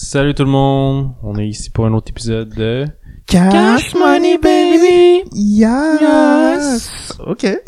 Salut tout le monde, on est ici pour un autre épisode de Cash money baby. Yes. Yes. Ok.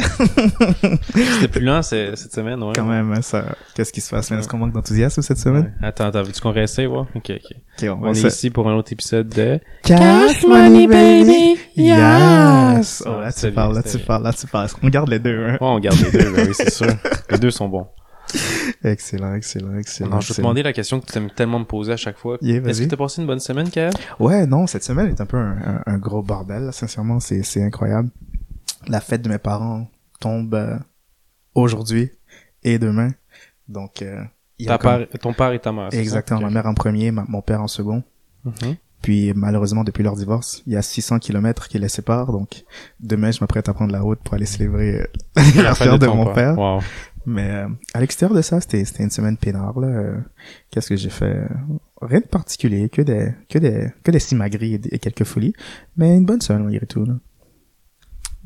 C'était plus lent cette semaine, ouais. Quand même, hein, ça. Qu'est-ce qui se passe? Est-ce qu'on manque d'enthousiasme cette semaine? Ouais. Attends, attends, veux-tu qu'on réessaye, ouais? Ok, ok. Ok, on, est ici pour un autre épisode de Cash money baby. Yes. Oh, là tu parles, là tu parles, là tu parles. On garde les deux, hein? Ouais, on garde les deux, ben oui, c'est sûr. Les deux sont bons. Excellent, excellent, excellent. Non, je vais te demander la question que tu aimes tellement me poser à chaque fois. Yeah, Est-ce que t'as passé une bonne semaine, Kael? Ouais, non, cette semaine est un peu un, un- un gros bordel, là, sincèrement, c'est, c'est incroyable. La fête de mes parents tombe euh, aujourd'hui et demain. Donc, euh, il y a Ta comme- père- ton père et ta mère, ça? Exactement, Ok. ma mère en premier, ma- mon père en second. Mhm. Puis malheureusement, depuis leur divorce, il y a 600 kilomètres qui les séparent. Donc demain, je m'apprête à prendre la route pour aller célébrer euh, La de, ton mon père. Wow. Mais euh, à l'extérieur de ça, c'était c'était une semaine peinard. là. Euh, Qu'est-ce que j'ai fait? Rien de particulier, que des que des que des simagrées et, des- et quelques folies. Mais une bonne semaine malgré tout. Là.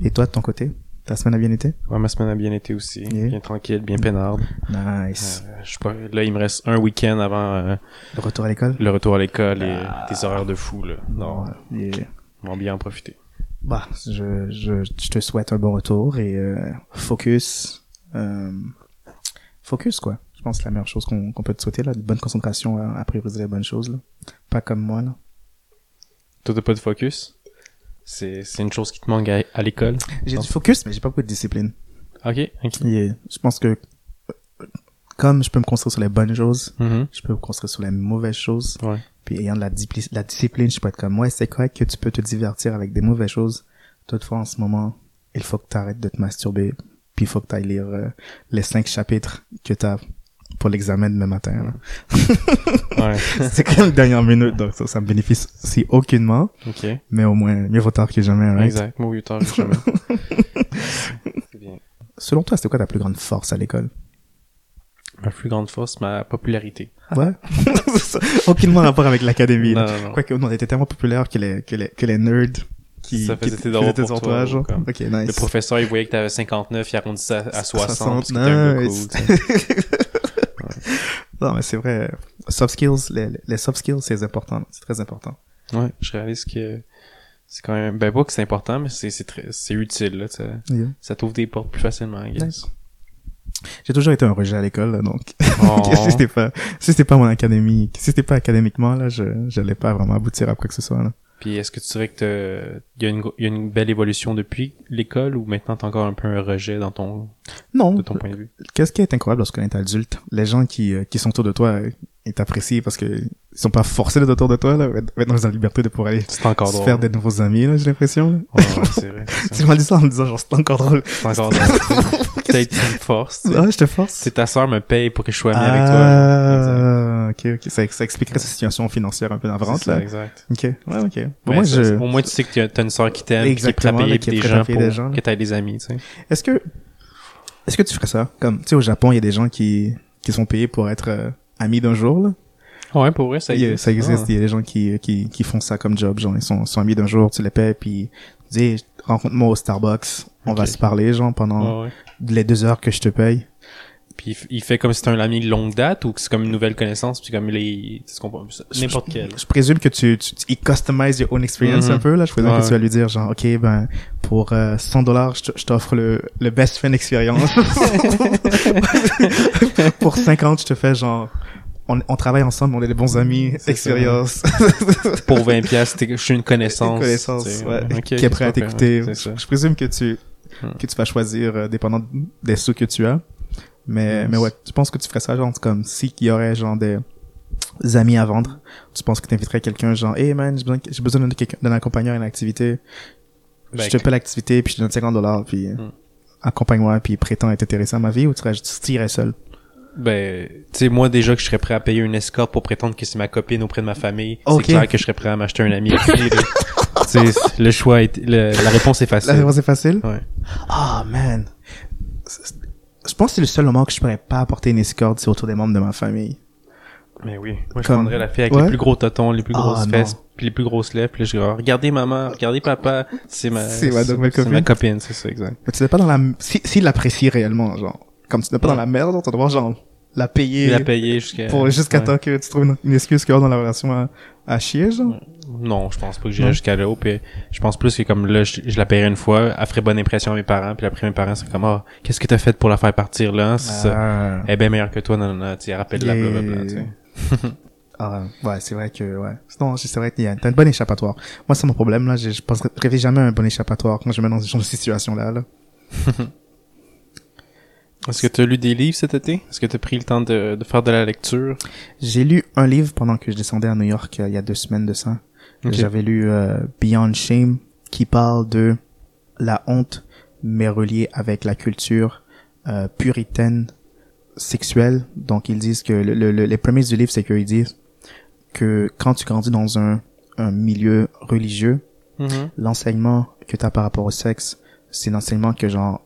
Et toi de ton côté, ta semaine a bien été? Ouais, ma semaine a bien été aussi. Yeah. Bien tranquille, bien peinarde. Nice. Euh, je sais pas, là, il me reste un week-end avant euh, Le retour à l'école? le retour à l'école et Ah. des horaires de fou, là. Non, yeah. on va bien en profiter. Bah, je, je, je te souhaite un bon retour et euh, focus. Euh, focus, quoi. Je pense que c'est la meilleure chose qu'on peut te souhaiter, là. Une bonne concentration à, à prioriser les bonnes choses, là. Pas comme moi, là. Toi, t'as pas de focus? C'est, une chose qui te manque à, à l'école? J'ai du focus, mais j'ai pas beaucoup de discipline. Ok, ok. Je pense que euh, comme je peux me construire sur les bonnes choses, Mhm. je peux me construire sur les mauvaises choses. Ouais. Puis ayant de la, discipline, je peux être comme, ouais, c'est correct que tu peux te divertir avec des mauvaises choses. Toutefois, en ce moment, il faut que tu arrêtes de te masturber. Puis il faut que tu ailles lire euh, les cinq chapitres que tu as pour l'examen demain matin. Ouais. c'est quand même dernière minute, donc ça, ça me bénéficie aucunement. ok. Mais au moins, mieux vaut tard que jamais. right? Exact. Moi, 8 heures, jamais. c'est bien. Selon toi, c'était quoi ta plus grande force à l'école? Ma plus grande force, ma popularité. Ouais. aucunement rapport avec l'académie. Non, non, non. Quoique, nous, on était tellement populaires que les, que les, que les nerds qui, Ça qui, faisait qui tes entourages, comme- Ok, nice. Le professeur, il voyait que t'avais 59, il arrondissait à, à 60, parce que t'es 60, un gars nice. cool, tu sais. Non, mais c'est vrai. Soft skills, les, les soft skills, c'est important. C'est très important. Ouais, je réalise que c'est quand même, ben pas que c'est important, mais c'est, c'est très, c'est utile, là, ça, Yeah. ça t'ouvre des portes plus facilement, I guess. Nice. J'ai toujours été un rejet à l'école, là, donc. Oh. si c'était pas, si c'était pas mon académie, si c'était pas académiquement, là, je, j'allais pas vraiment aboutir à quoi que ce soit, là. Puis est-ce que tu dirais que t'as- il y a une, gro- il y a une belle évolution depuis l'école ou maintenant t'as encore un peu un rejet dans ton, Non. de ton point de vue? Qu'est-ce qui est incroyable lorsqu'on est adulte? Les gens qui, euh, qui sont autour de toi, ils t'apprécient parce que ils sont pas forcés d'être autour de toi, là. Ils ont la liberté de pouvoir aller se drôle. faire des nouveaux amis, là, j'ai l'impression. Ouais, ouais, c'est vrai. Tu m'as dit ça en me disant, genre, c'est encore drôle. C'est encore drôle. Peut-être une force. tu sais. Ah, je te force. C'est ta sœur me paye pour que je sois ami avec toi. là. Ah, ok, ok. Ça, ça expliquerait sa situation financière un peu navrante, là. exact. Ok, ouais, ok. Bon, moi, je... Au moins, tu sais que t'as- une sœur qui t'aime, qui est prête à payer est des gens pour des gens, que t'aies des amis, tu sais. Est-ce que, est-ce que tu ferais ça? Comme, tu sais, au Japon, il y a des gens qui, qui sont payés pour être euh, amis d'un jour, là. Ouais, pour vrai, ça existe. ça existe. Ah. Il y a des gens qui, qui, qui font ça comme job, genre, ils sont, sont amis d'un jour, tu les payes, puis tu dis, rencontre-moi au Starbucks, on va se parler, genre, pendant ouais. les deux heures que je te paye. Puis il fait comme si c'était un ami de longue date ou que c'est comme une nouvelle connaissance puis comme les n'importe quel. Je présume que tu, tu, tu- il customise your own experience Mhm. un peu, là. Je présume Ouais. que tu vas lui dire, genre, OK, ben, pour euh, 100 dollars, je je t'offre le, le best friend experience. pour 50, je te fais, genre, on, on travaille ensemble, on est des bons amis, expérience. Pour 20 pièces, je suis une connaissance. connaissance, tu sais. ouais, qui est prêt à t'écouter. ça. Je présume que tu, Hmm. que tu vas choisir, euh, dépendant des sous que tu as. Mais, mais ouais, tu penses que tu ferais ça, genre, comme, si qu'il y aurait, genre, des amis à vendre, tu penses que t'inviterais quelqu'un, genre, hey man, j'ai besoin, j'ai besoin d'un quelqu'un- d'un accompagnant à une activité. Ben, je te paie l'activité, puis je te donne 50 dollars, puis Hmm. accompagne-moi, puis prétends être intéressé à ma vie, ou tu serais, tu irais seul? Ben, tu sais, moi déjà que je serais prêt à payer une escorte pour prétendre que c'est ma copine auprès de ma famille, Ok. c'est clair que je serais prêt à m'acheter un ami. Puis, là, tu sais, le choix est, le- la réponse est La facile. réponse est facile? Ouais. Ah, man. C'est- Je pense que c'est le seul moment que je pourrais pas apporter une escorte, c'est autour des membres de ma famille. Mais oui. Moi, je Comme- prendrais la fille avec Ouais. les plus gros totons, les plus Ah, grosses non. fesses, puis les plus grosses lèvres, puis je dirais, Ah, regardez maman, regardez papa, c'est ma, C'est ma nouvelle c'est ma copine. c'est ça, exact. Mais tu n'es pas dans la, si, s'il l'apprécie réellement, genre, comme tu n'es pas Ouais. dans la merde, tu dois genre, la payer Il a payé jusqu'à... pour jusqu'à Ouais. temps que tu trouves une, une excuse qu'il y a dans la relation à, à chier, genre? Non, je pense pas que j'irais Non. jusqu'à là. Puis je pense plus que comme là, je, je la paierais une fois, elle ferait bonne impression à mes parents, puis après mes parents seraient comme, ah, qu'est-ce que t'as fait pour la faire partir là? Ah. Elle est bien meilleure que toi, non, non, non, tu sais, rappelle-la, Yeah. blablabla, tu sais. Ah, ouais, c'est vrai que, ouais. Non, c'est vrai qu'il y a, t'as un bon échappatoire. Moi, c'est mon problème, là. Je, je pense, rêvais jamais à un bon échappatoire quand je me mets dans ce genre de situation-là, là. Est-ce que t'as lu des livres cet été? Est-ce que t'as pris le temps de, de faire de la lecture? J'ai lu un livre pendant que je descendais à New York euh, il y a deux semaines de ça. J'avais lu euh, Beyond Shame qui parle de la honte mais reliée avec la culture euh, puritaine sexuelle. Donc ils disent que le, le- le- les prémices du livre c'est qu'ils disent que quand tu grandis dans un, un milieu religieux, Mhm. l'enseignement que tu as par rapport au sexe, c'est l'enseignement que genre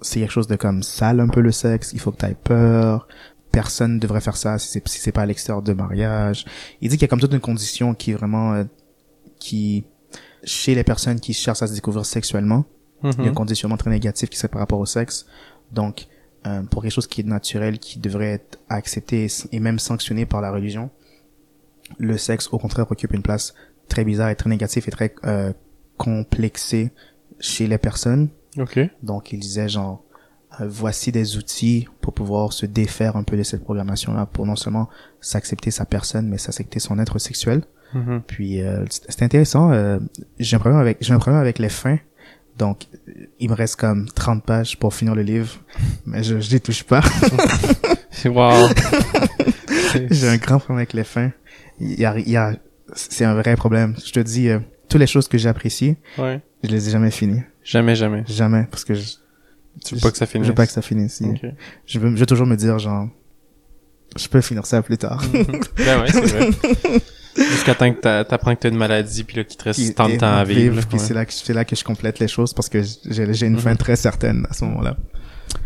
c'est quelque chose de comme sale un peu le sexe, il faut que tu aies peur, personne ne devrait faire ça si c'est si pas à l'extérieur de mariage. Il dit qu'il y a comme toute une condition qui est vraiment euh, qui chez les personnes qui cherchent à se découvrir sexuellement, il y a un Mhm. conditionnement très négatif qui serait par rapport au sexe. Donc euh, pour quelque chose qui est naturel, qui devrait être accepté et même sanctionné par la religion, le sexe au contraire occupe une place très bizarre et très négative et très euh, complexée chez les personnes. Ok. Donc il disait genre euh, voici des outils pour pouvoir se défaire un peu de cette programmation là pour non seulement s'accepter sa personne mais s'accepter son être sexuel. Mhm. Puis euh, c'est intéressant euh, j'ai un problème avec j'ai un problème avec les fins. Donc euh, il me reste comme 30 pages pour finir le livre mais je je les touche pas. Wow. J'ai un grand problème avec les fins. Il y a, il y a, c'est un vrai problème. Je te dis, euh, toutes les choses que j'apprécie, ouais. Je les ai jamais finies. Jamais, jamais. Jamais, parce que je, Tu veux pas que ça je finisse? veux pas que ça finisse. Ok. Je veux, je veux toujours me dire, genre, je peux finir ça plus tard. ben ouais, c'est vrai. Jusqu'à temps que t'a- t'apprends que t'as une maladie, puis là, qu'il te reste tant de et temps à vivre. là, puis ouais. c'est là que, c'est là que je complète les choses parce que j'ai, j'ai une Mhm. fin très certaine à ce moment-là.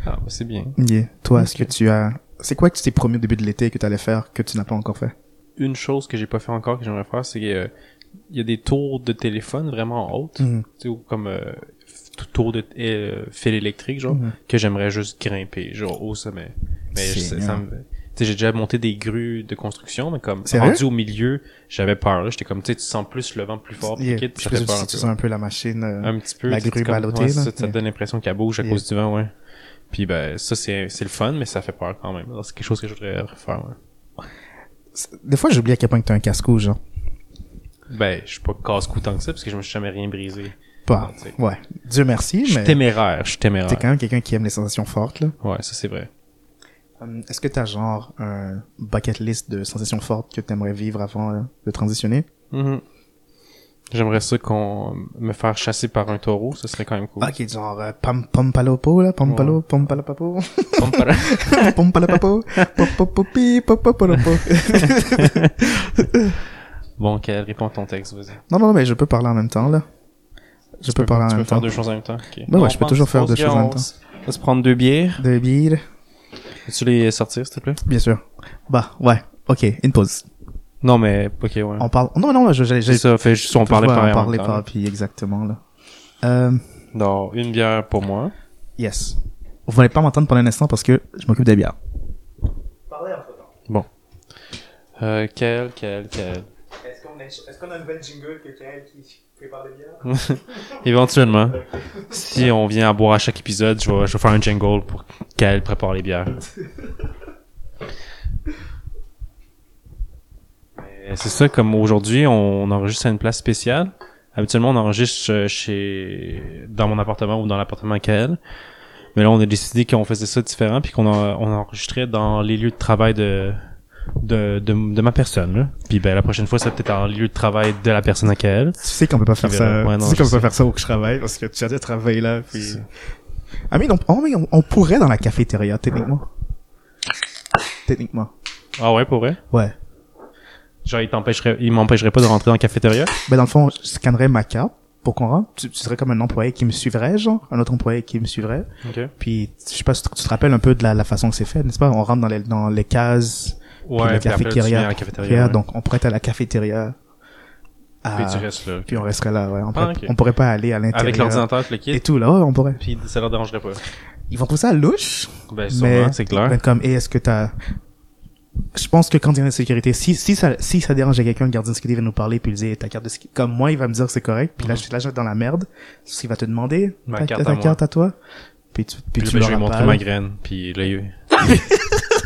Ah, bah, c'est bien. Yeah. Toi, est-ce que tu as, c'est quoi que tu t'es promis au début de l'été que tu allais faire que tu n'as pas encore fait? Une chose que j'ai pas fait encore, que j'aimerais faire, c'est que, euh, il y a des tours de téléphone vraiment hautes, tu sais, ou comme, euh, tours de euh, fil électrique, genre, Mhm. que j'aimerais juste grimper, genre, au sommet. Mais ça, me... Tu sais, j'ai déjà monté des grues de construction, mais comme, C'est rendu au milieu, j'avais peur. J'étais comme, tu sens plus le vent plus fort, Yeah. quitte, puis peur un tu sens un peu la machine. euh, un petit peu la grue c'est comme- ballottée, ouais, c'est là. ça, ça te donne l'impression qu'elle bouge à Yeah. cause du vent ouais puis ben ça c'est c'est le fun mais ça fait peur quand même c'est quelque chose que je voudrais refaire ouais. Des fois, j'oublie à quel point que t'as un casse-cou, genre. Ben je suis pas casse-cou tant que ça parce que je me suis jamais rien brisé Pas. tu sais. Ouais. Dieu merci, je suis mais téméraire je suis t'es téméraire quand même quelqu'un qui aime les sensations fortes, là. ouais ça c'est vrai Hum, Est-ce que t'as genre un bucket list de sensations fortes que t'aimerais vivre avant de transitionner? Mhm. j'aimerais ça qu'on me faire chasser par un taureau ça serait quand même cool Ok, genre euh, pam pompalopo, là, pompalo, Ouais. pompalapapo, Pompara- pompalapapo, popopopi, popopolopo. bon quelle réponds à ton texte vas-y Non, non, mais je peux parler en même temps, là. Je tu peux peux, parler en tu même peux faire temps. deux choses en même temps ok. Ben ouais, je peux toujours faire deux se- choses en même temps. on va se prendre deux bières De bière, peux-tu les sortir s'il te plaît? Bien sûr. Bah, ouais. Ok, une pause. non mais ok ouais On parle... Non, non, je, j'ai, c'est ça fait juste on parlait pareil on parlait temps, pas, puis exactement, là. Euh, Donc, une bière pour moi. yes. Vous n'allez pas m'entendre pendant un instant parce que je m'occupe des bières. Parlez entre temps. Bon. Euh, quel, quel, quel. Est-ce qu'on a, une nouvelle jingle que Kael qui prépare des bières? Éventuellement. Si on vient à boire à chaque épisode, je vais, faire un jingle pour qu'elle prépare les bières. Mais C'est ça, comme aujourd'hui, on enregistre à une place spéciale. Habituellement, on enregistre euh, chez, dans mon appartement ou dans l'appartement Kael. Mais là, on a décidé qu'on faisait ça différent puis qu'on enregistrait dans les lieux de travail de, de, de, de ma personne, là. Puis ben, la prochaine fois, ça peut-être en lieu de travail de la personne à Kael. Tu sais qu'on peut pas faire ça. Ouais, non, tu sais qu'on peut pas faire ça où je travaille parce que tu as déjà travaillé là. Puis... C'est- Ah mais on, oh, mais on, on pourrait dans la cafétéria techniquement. Techniquement. Ah ouais, pour vrai? Ouais. Genre, il t'empêcherait, il m'empêcherait pas de rentrer dans la cafétéria? Ben dans le fond, je scannerais ma carte pour qu'on rentre. Tu, tu serais comme un employé qui me suivrait, genre, un autre employé qui me suivrait. Ok. Puis je sais pas si tu tu te rappelles un peu de la, la façon que c'est fait, n'est-ce pas? On rentre dans les dans les cases, Ouais, puis cafétéria. la cafétéria. ouais. donc on pourrait être à la cafétéria. À- Puis tu restes là. puis on resterait là, ouais. On, Ah, pourrait, on pourrait pas aller à l'intérieur. Avec l'ordinateur, le Et quittes, tout là, ouais, on pourrait. puis ça leur dérangerait pas? ils vont trouver ça louche. Ben, mais c'est clair. ben, comme, et est-ce que t'as, je pense que quand il y a une sécurité, si, si ça, si ça dérange à quelqu'un, le gardien de sécurité va nous parler puis il dit, ta carte de sécurité, comme moi, il va me dire que c'est correct, puis là, je suis là, je suis dans la merde. Il va te demander, Ma ta, carte ta à moi. carte à toi. Puis tu, puis Puis tu là, ben, je lui montré ma graine. Puis là, il...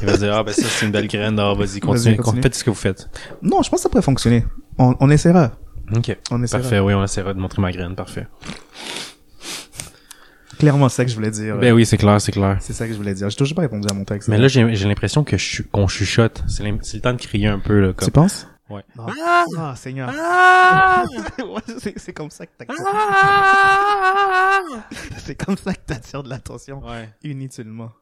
il va dire, ah, ben ça, c'est une belle graine. Ah, vas-y, continue. continue. Faites ce que vous faites. Non, je pense que ça pourrait fonctionner. On, on essaiera. OK. On essaiera. Parfait, oui, on essaiera de montrer ma graine. Parfait. Clairement, c'est ça que je voulais dire. Ben oui, c'est clair, c'est clair. C'est ça que je voulais dire. J'ai toujours pas répondu à mon texte. Mais là, j'ai l'impression que je qu'on chuchote. C'est le temps de crier un peu, là. tu Comme... penses? Ouais. Non. Ah, Seigneur. Ouais, c'est, comme ça que t'attires. c'est comme ça que t'attires de l'attention. Ouais. Inutilement.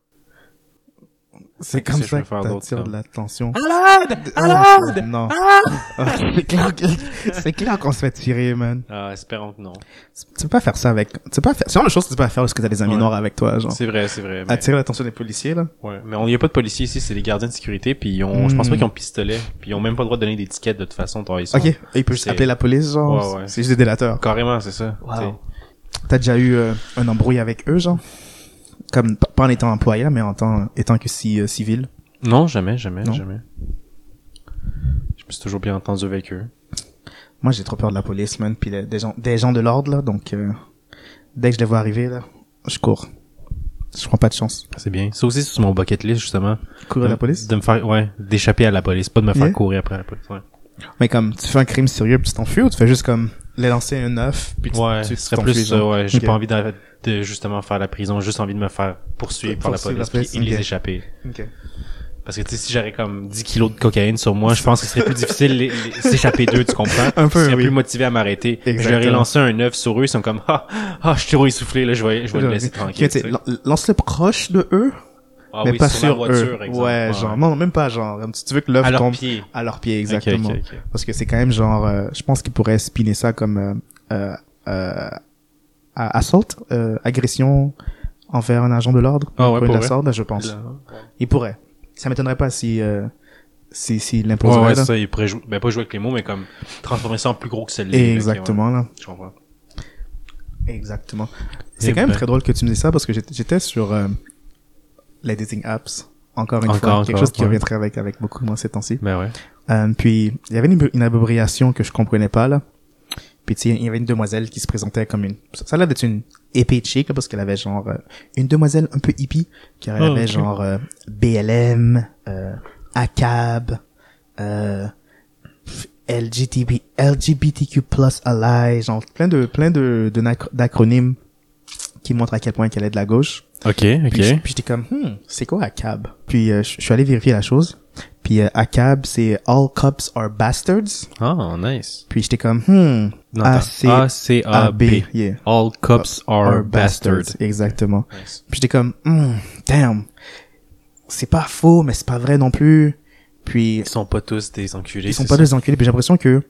C'est comme que ça que t'attires de l'attention. Alade! Oh, Alade! non. Ah, c'est clair, que- c'est clair qu'on se fait tirer, man. Ah, espérons que non. Tu peux pas faire ça avec, tu peux pas faire, c'est vraiment la chose que tu peux pas faire lorsque t'as des amis Ouais. noirs avec toi, genre. C'est vrai, c'est vrai. Mais... Attirer l'attention des policiers, là. Ouais, mais on y a pas de policiers ici, c'est les gardiens de sécurité, puis ils ont, je pense Hmm. pas qu'ils ont pistolet, puis ils ont même pas le droit de donner des tickets de toute façon. toi, Ils sont... Ok. Il peut juste appeler la police, genre. Ouais, ouais. C'est juste des délateurs. Carrément, c'est ça. Wow. T'as déjà eu euh, un embrouille avec eux, genre? Comme, pas en étant employé, mais en tant, étant que si, euh, civil. Non, jamais, jamais, Non? jamais. Je me suis toujours bien entendu avec eux. Moi, j'ai trop peur de la police, man, puis des gens, des gens de l'ordre, là, donc, euh, dès que je les vois arriver, là, je cours. Je prends pas de chance. C'est bien. Ça aussi, c'est sur mon bucket list, justement. Courir à la police? De me faire, ouais, d'échapper à la police, pas de me faire Yeah. courir après la police. Ouais, Mais comme, tu fais un crime sérieux puis tu t'enfuis ou tu fais juste comme, les lancer un œuf puis tu, ouais tu, serait plus ça, genre. ouais. J'ai pas envie de, de justement faire la prison, j'ai juste envie de me faire poursuivre par la Poursuivre police, la police, puis et les échapper. Ok. Parce que, tu sais, si j'aurais comme 10 kilos de cocaïne sur moi, je pense que ce serait plus difficile les- les- s'échapper d'eux, tu comprends? Un peu, Je serais oui. plus motivé à m'arrêter. J'aurais lancé un œuf sur eux, ils sont comme, ah, ah, je suis trop essoufflé, là, je vais, je vais le laisser tranquille. Lance-le proche de eux, Ah mais oui, pas sur, sur, la voiture, eux. exemple. Ouais, genre, non, non, même pas genre, tu veux que l'œuf tombe pied. à leurs pieds, exactement. Parce que c'est quand même genre, euh, je pense qu'ils pourraient spinner ça comme, euh, euh, euh, assault, euh, agression envers un agent de l'ordre. Ah ouais, Pour assault, je pense. Là. Ils pourraient. Ça m'étonnerait pas si, euh, si, si Ouais, l'imposerait, ouais, là. c'est ça, ils pourraient jouer, ben pas jouer avec les mots, mais comme transformer ça en plus gros que celle-là. Exactement, là. Je comprends. Exactement. C'est Eh quand même ben. très drôle que tu me dises ça parce que j'étais j'étais sur euh, les dating apps. Encore une Encore, fois, quelque encore, chose qui revient très avec avec beaucoup moi ces temps-ci. Ben ouais. Euh, puis il y avait une, une abréviation que je comprenais pas là. Puis tu sais, il y avait une demoiselle qui se présentait comme une ça l'air d'être une épée chic là, parce qu'elle avait genre euh, une demoiselle un peu hippie qui elle avait genre euh, BLM, euh, ACAB, euh, LGTB, LGBTQ plus ally, genre plein de plein de d'acronymes qui montrent à quel point qu'elle est de la gauche. Ok, ok. puis j'étais comme, hmm, c'est quoi ACAB? Puis euh, je suis allé vérifier la chose. Puis euh, ACAB, c'est All Cops Are Bastards. Ah, nice. Puis j'étais comme, hmm, A-C-A-B. yeah. All cops are bastards. Exactement. Nice. Puis j'étais comme, hmm, damn. C'est pas faux, mais c'est pas vrai non plus. Puis Ils sont pas tous des enculés. ils sont pas ça? des enculés. Puis j'ai l'impression que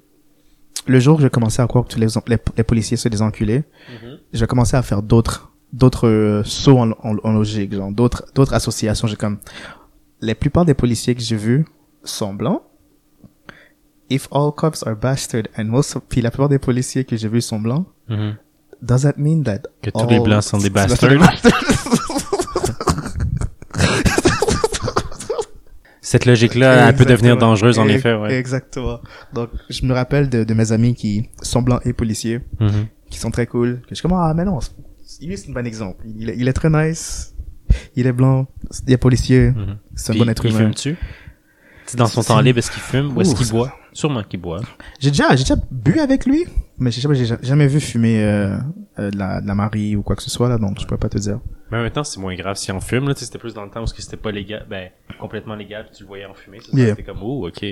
le jour où j'ai commencé à croire que tous les, les, les policiers sont des enculés, Mhm. j'ai commencé à faire d'autres d'autres euh, sauts en, en, en logique, genre d'autres d'autres associations. J'ai comme la plupart des policiers que j'ai vus sont blancs. If all cops are bastard and most of- puis la plupart des policiers que j'ai vus sont blancs, Mhm. does that mean that Que tous les blancs sont des bastards. Cette logique-là, elle peut devenir dangereuse, en effet, ouais. Exactement. Donc, je me rappelle de, de mes amis qui sont blancs et policiers, Mhm. qui sont très cool. Que je suis comme, ah, mais non, lui, c'est un bon exemple. Il est, il est très nice. Il est blanc. Il est policier. Mhm. C'est un Puis, bon être il humain. fume-tu? Dans son temps libre, est-ce qu'il fume ou est-ce qu'il boit? Sûrement qu'il boit. J'ai déjà, j'ai déjà bu avec lui, mais j'ai jamais, j'ai jamais vu fumer euh, euh, de, la, de la Marie ou quoi que ce soit là, donc je peux pas te dire. Mais maintenant, c'est moins grave si on fume, là. Tu sais, c'était plus dans le temps où c'était pas légal, ben, complètement légal, puis tu le voyais en fumer. C'est Yeah. ça, c'était comme, oh, ok.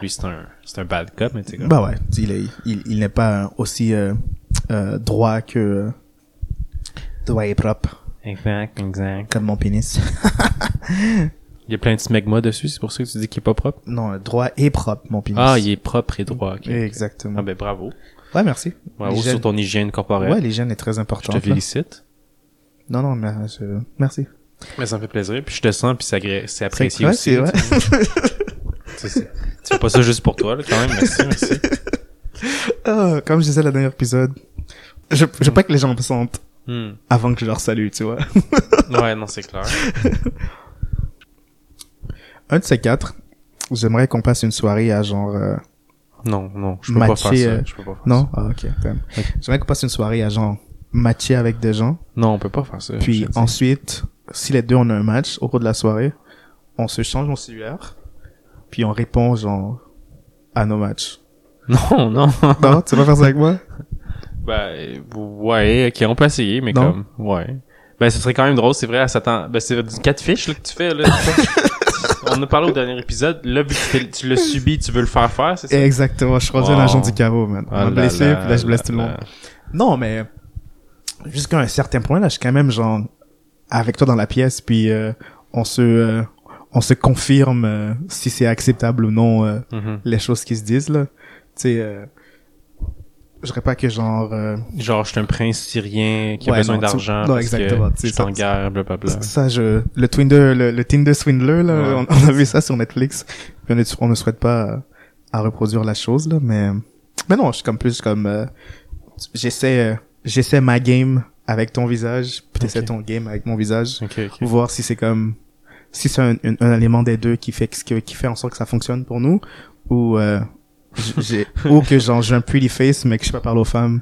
Lui, c'est un, c'est un bad cop, mais tu sais, comme. Bah ouais, il est, il, il n'est pas aussi euh, euh, droit que droit et propre Exact, exact. comme mon pénis. Il y a plein de smegma dessus, c'est pour ça que tu dis qu'il est pas propre? non, droit et propre mon pénis. Ah, il est propre et droit, ok. Exactement. Ah, ben, bravo. Ouais, merci. Bravo sur ton hygiène corporelle. Ouais, l'hygiène est très je importante. te là. félicite. Non, non, mais je- merci. Mais ça me fait plaisir. Puis je te sens, puis c'est agré- c'est apprécié ouais, aussi. vrai? tu fais pas ça juste pour toi, là, quand même. Merci, merci. Ah, comme je disais le dernier épisode, je, je veux pas que les gens me sentent Hmm. avant que je leur salue, tu vois. Ouais, non, c'est clair. Un de ces quatre, j'aimerais qu'on passe une soirée à genre... euh, Non, non, je peux pas faire euh, ça. Je peux pas faire Non? ça. Ah, ok. quand même. Ok. J'aimerais qu'on passe une soirée à genre matcher avec des gens. Non, on peut pas faire ça. Puis ensuite, si les deux on a un match au cours de la soirée, on se change mon cellulaire. Puis on répond genre à nos matchs. Non, non. Non, tu vas faire ça avec moi? Ben, ouais, ok, on peut essayer, mais Non? comme, ouais. Ben, ce serait quand même drôle, c'est vrai, à s'attend, ben, c'est du catfish, là, que tu fais, là. on en a parlé au dernier épisode, là, vu que tu l'as subi, tu veux le faire faire, c'est ça? Exactement, je suis rendu un agent du carreau, man. On Ah m'a là blessé, puis là je blesse tout le monde. Non, mais jusqu'à un certain point, là, je suis quand même genre avec toi dans la pièce, puis euh, on se euh, on se confirme euh, si c'est acceptable ou non euh, Mhm. les choses qui se disent là. Tu sais, euh, je dirais pas que genre euh, Genre, je suis un prince syrien qui a Ouais, besoin non, tu- d'argent non, parce exactement, que je suis en guerre, blablabla. ça je le Tinder le, le Tinder swindler là, Ouais. on, on a vu ça sur Netflix. Puis on, est- on ne souhaite pas euh, à reproduire la chose là, mais mais non, je suis comme plus comme euh, j'essaie euh, j'essaie ma game avec ton visage, puis t'essaies Ok. ton game avec mon visage, Ok, ok. voir si c'est comme si c'est un, un, un élément des deux qui fait qui fait en sorte que ça fonctionne pour nous ou euh, j'ai ou que genre j'ai un pretty face mais que je sais pas parler aux femmes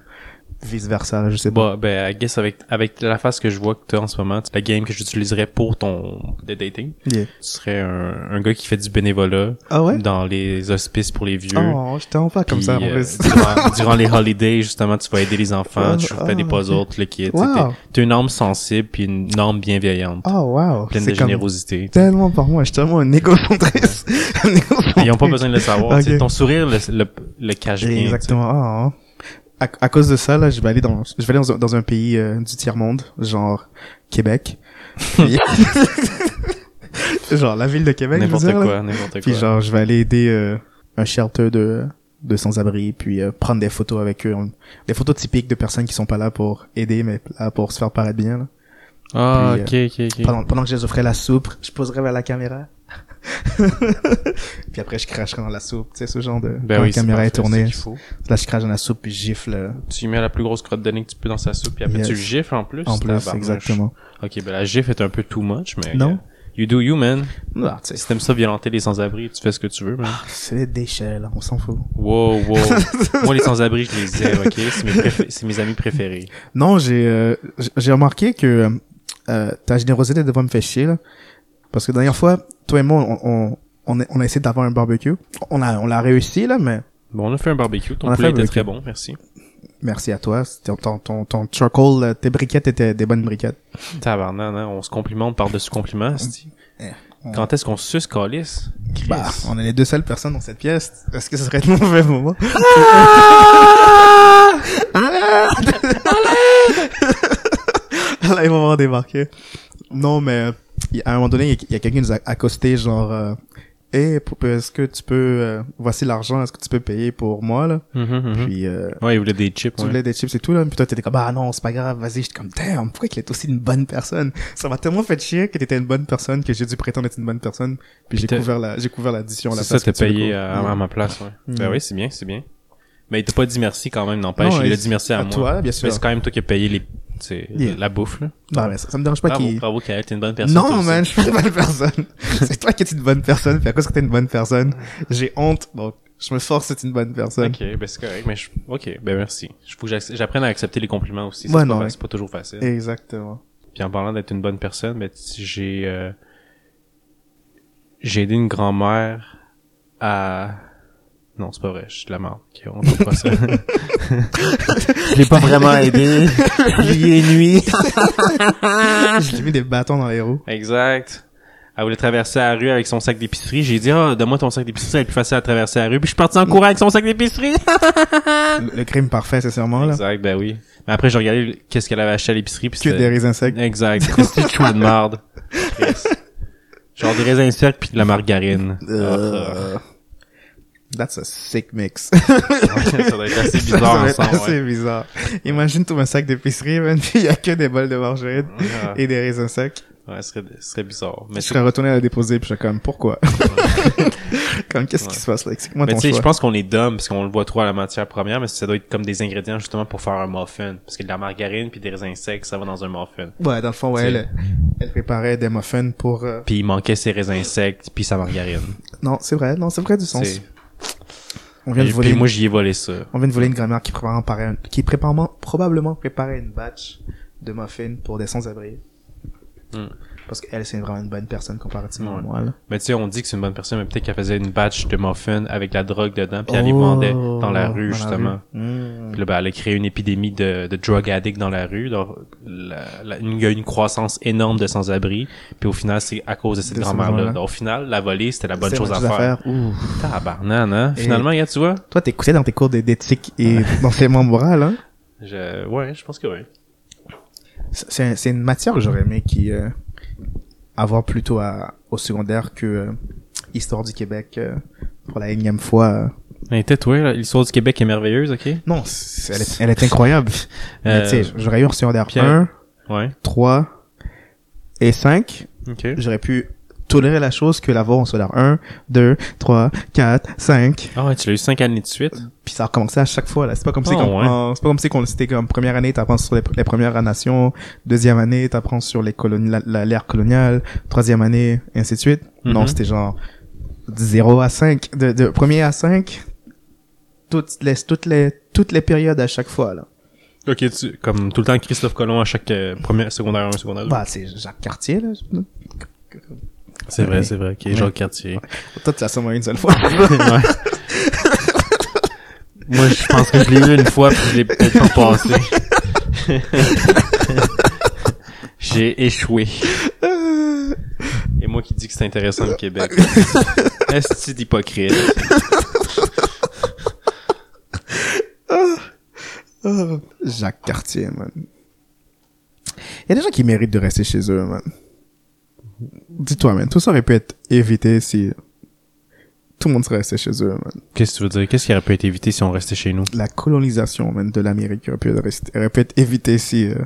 vice versa, je sais pas. Bah, ben, I guess avec, avec la face que je vois que t'as en ce moment, la game que j'utiliserais pour ton, de dating, Yeah. tu serais un, un gars qui fait du bénévolat Ah ouais? dans les hospices pour les vieux. Oh, je t'en pas comme ça en euh, durant, durant les holidays, justement, tu vas aider les enfants, tu Ah, fais des ah, puzzles, ok. tout le kit. Wow. T'es- une âme sensible puis une âme bienveillante. Oh wow. pleine de générosité. tellement par moi, je suis tellement un égocentriste. Un égocentrique. Ils ont pas besoin de le savoir. tu sais, Ok. Ton sourire le, le, le cache bien. Exactement. À, à cause de ça, là, je vais aller dans, je vais aller dans un, dans un pays euh, du tiers monde, genre Québec. Puis- genre la ville de Québec, N'importe quoi, n'importe Puis quoi. genre, je vais aller aider euh, un shelter de de sans-abri, puis euh, prendre des photos avec eux, des photos typiques de personnes qui sont pas là pour aider, mais là pour se faire paraître bien. Là. Ah, ok, puis, ok, ok. Pendant, pendant que je les offrais la soupe, je poserais vers la caméra. puis après, je cracherais dans la soupe, tu sais, ce genre de... Ben quand oui, la caméra est tournée, faut. là, je crache dans la soupe, puis je gifle euh, Tu mets la plus grosse crotte de nez que tu peux dans sa soupe, puis après Yes. tu le gifles en plus. en plus, exactement. Ok, ben la gifle est un peu too much, mais... Non. euh, You do you, man. Ah, tu sais, Si t'aimes ça violenter les sans-abri, tu fais ce que tu veux, man. c'est des déchets, là, on s'en fout. Wow, wow. Moi, les sans-abri, je les aime, ok? C'est mes, préfé- c'est mes amis préférés. Non, j'ai euh, j'ai remarqué que euh, ta générosité devrait me faire chier, là. Parce que la dernière fois, toi et moi, on, on, on, a, on a essayé d'avoir un barbecue. On a, on l'a réussi, là, mais Bon, on a fait un barbecue. Ton On a poulet était très bon, merci. merci à toi. Ton, ton, ton, charcoal, euh, tes briquettes étaient des bonnes briquettes. Tabarnak, hein, on se complimente par-dessus compliment. Eh, Quand est-ce qu'on se suce, calice? Bah, on est les deux seules personnes dans cette pièce. Est-ce que ce serait le mauvais moment? Là, ils vont débarquer. Non, mais à un moment donné, il y a- quelqu'un qui nous a accosté, genre, euh, hey, est-ce que tu peux, euh, voici l'argent, est-ce que tu peux payer pour moi, là? Mhm, mhm. Puis, euh, Ouais, il voulait des chips, tu ouais. voulais des chips et tout, là. Puis toi, t'étais comme, bah non, c'est pas grave, vas-y. J'étais comme, damn, pourquoi qu'il est aussi une bonne personne? Ça m'a tellement fait chier que t'étais une bonne personne que j'ai dû prétendre être une bonne personne. Puis j'ai couvert la, j'ai couvert l'addition la C'est ça, t'as payé à, à ma place, ouais. Mm. Ben oui, c'est bien, c'est bien. Mais il t'a pas dit merci quand même, n'empêche. Il a dit merci à, à moi. toi, bien sûr. Mais c'est quand même toi qui as payé les, Yeah. la bouffe, là. Non, mais ça, ça me dérange pas Bravo, qu'il... bravo, Kael, t'es une bonne personne. Non, man, je suis pas une bonne personne. c'est toi qui es une bonne personne, puis à cause que t'es une bonne personne, j'ai honte, donc je me force d'être une bonne personne. Ok, ben c'est correct, mais je... ok, ben merci. Il faut que j'apprenne à accepter les compliments aussi. Ouais, c'est, pas, ouais. c'est toujours facile. Exactement. Puis en parlant d'être une bonne personne, ben j'ai euh, j'ai aidé une grand-mère à non, c'est pas vrai, je suis de la merde. Ok, on pas ça. je l'ai pas vraiment aidé. J'y ai nuit. je lui ai mis des bâtons dans les roues. Exact. Elle voulait traverser la rue avec son sac d'épicerie. J'ai dit, ah, donne-moi ton sac d'épicerie, ça va être plus facile à traverser la rue. Puis je suis parti en courant avec son sac d'épicerie. Le, le crime parfait, c'est sûrement, là. Exact, ben oui. Mais après, j'ai regardé qu'est-ce qu'elle avait acheté à l'épicerie. Puis Que c'était- des raisins secs. Exact. Choix de marde. Genre des raisins secs puis de la margarine. Ah, Euh, That's a sick mix. ah. ça doit être assez bizarre ça doit être ensemble. assez ouais. bizarre. Imagine tout un sac d'épicerie, man, puis il y a que des bols de margarine et des raisins secs. Ouais, ce serait, ce serait bizarre. Mais je serais retourné à la déposer, puis je serais comme, pourquoi? Comme, qu'est-ce Ouais. qui se passe là? Explique-moi Mais ton tu sais, je choix? pense qu'on est dumb parce qu'on le voit trop à la matière première, mais ça doit être comme des ingrédients justement pour faire un muffin. Parce que de la margarine puis des raisins secs, ça va dans un muffin. Ouais, dans le fond, ouais, elle préparait des muffins pour, euh, Puis il manquait ses raisins secs puis sa margarine. non, c'est vrai, non, c'est vrai du sens. On vient de Et voler, puis une- moi j'y ai volé ça. on vient de voler une grand-mère qui prépare, un- qui prépare, probablement préparait une batch de muffins pour des sans-abri. Hmm. Parce qu'elle, c'est vraiment une bonne personne comparativement à moi, là. Mais tu sais, on dit que c'est une bonne personne, mais peut-être qu'elle faisait une batch de muffins avec la drogue dedans, puis elle les vendait dans la rue, Oh, dans la justement. rue. Hmm. Puis là, ben, elle a créé une épidémie de, de drug addict dans la rue. Donc, la- la- il y a eu une croissance énorme de sans-abri. Puis au final, c'est à cause de cette grand-mère-là. au final, la volée, c'était la bonne chose à faire. Ouh. Tabarnane, hein? Et- Finalement, regarde, tu vois? Toi, t'écoutais dans tes cours d'é- d'éthique et d'enseignement moral, hein? Je... Ouais, je pense que oui. C'est, c'est une matière que j'aurais aimé qui, euh, avoir plutôt à, au secondaire que, euh, Histoire du Québec, euh, pour la énième fois. euh. Mais tais-toi, là, l'histoire du Québec est merveilleuse, ok? Non, elle est, elle est incroyable. Euh, tu sais, j'aurais eu en secondaire Pierre. 1, Ouais. 3 et 5. Ok. J'aurais pu tolérer la chose que l'avoir en secondaire 1, 2, 3, 4, 5. Ah ouais, tu l'as eu cinq années de suite. Puis ça a recommencé à chaque fois, là. C'est pas comme si qu'on, ouais. en- c'est pas comme si qu'on, c'était comme première année, t'apprends sur les, les premières nations, deuxième année, t'apprends sur les colonies, l'ère coloniale, troisième année, et ainsi de suite. Non, Mhm. c'était genre 0 à 5, de, de premier à 5, toutes les, toutes les, toutes les périodes à chaque fois, là. Ok, tu... comme tout le temps Christophe Colomb à chaque euh, première, secondaire 1, secondaire 2. Bah, c'est Jacques Cartier, là. C'est vrai, c'est vrai. Ok, Ouais. Jacques Cartier. Toi, tu l'as sûrement une seule fois. Moi, je pense que je l'ai eu une fois, puis je l'ai peut-être pas passé. J'ai échoué. Et moi qui dis que c'est intéressant le Québec. Est-ce que d'hypocrite? Oh, Jacques Cartier, man. Il y a des gens qui méritent de rester chez eux, man. Dis-toi, man, tout ça aurait pu être évité si tout le monde serait resté chez eux, man. Qu'est-ce que tu veux dire? Qu'est-ce qui aurait pu être évité si on restait chez nous? La colonisation, man, de l'Amérique aurait pu, être rester- aurait pu être évitée si... Euh...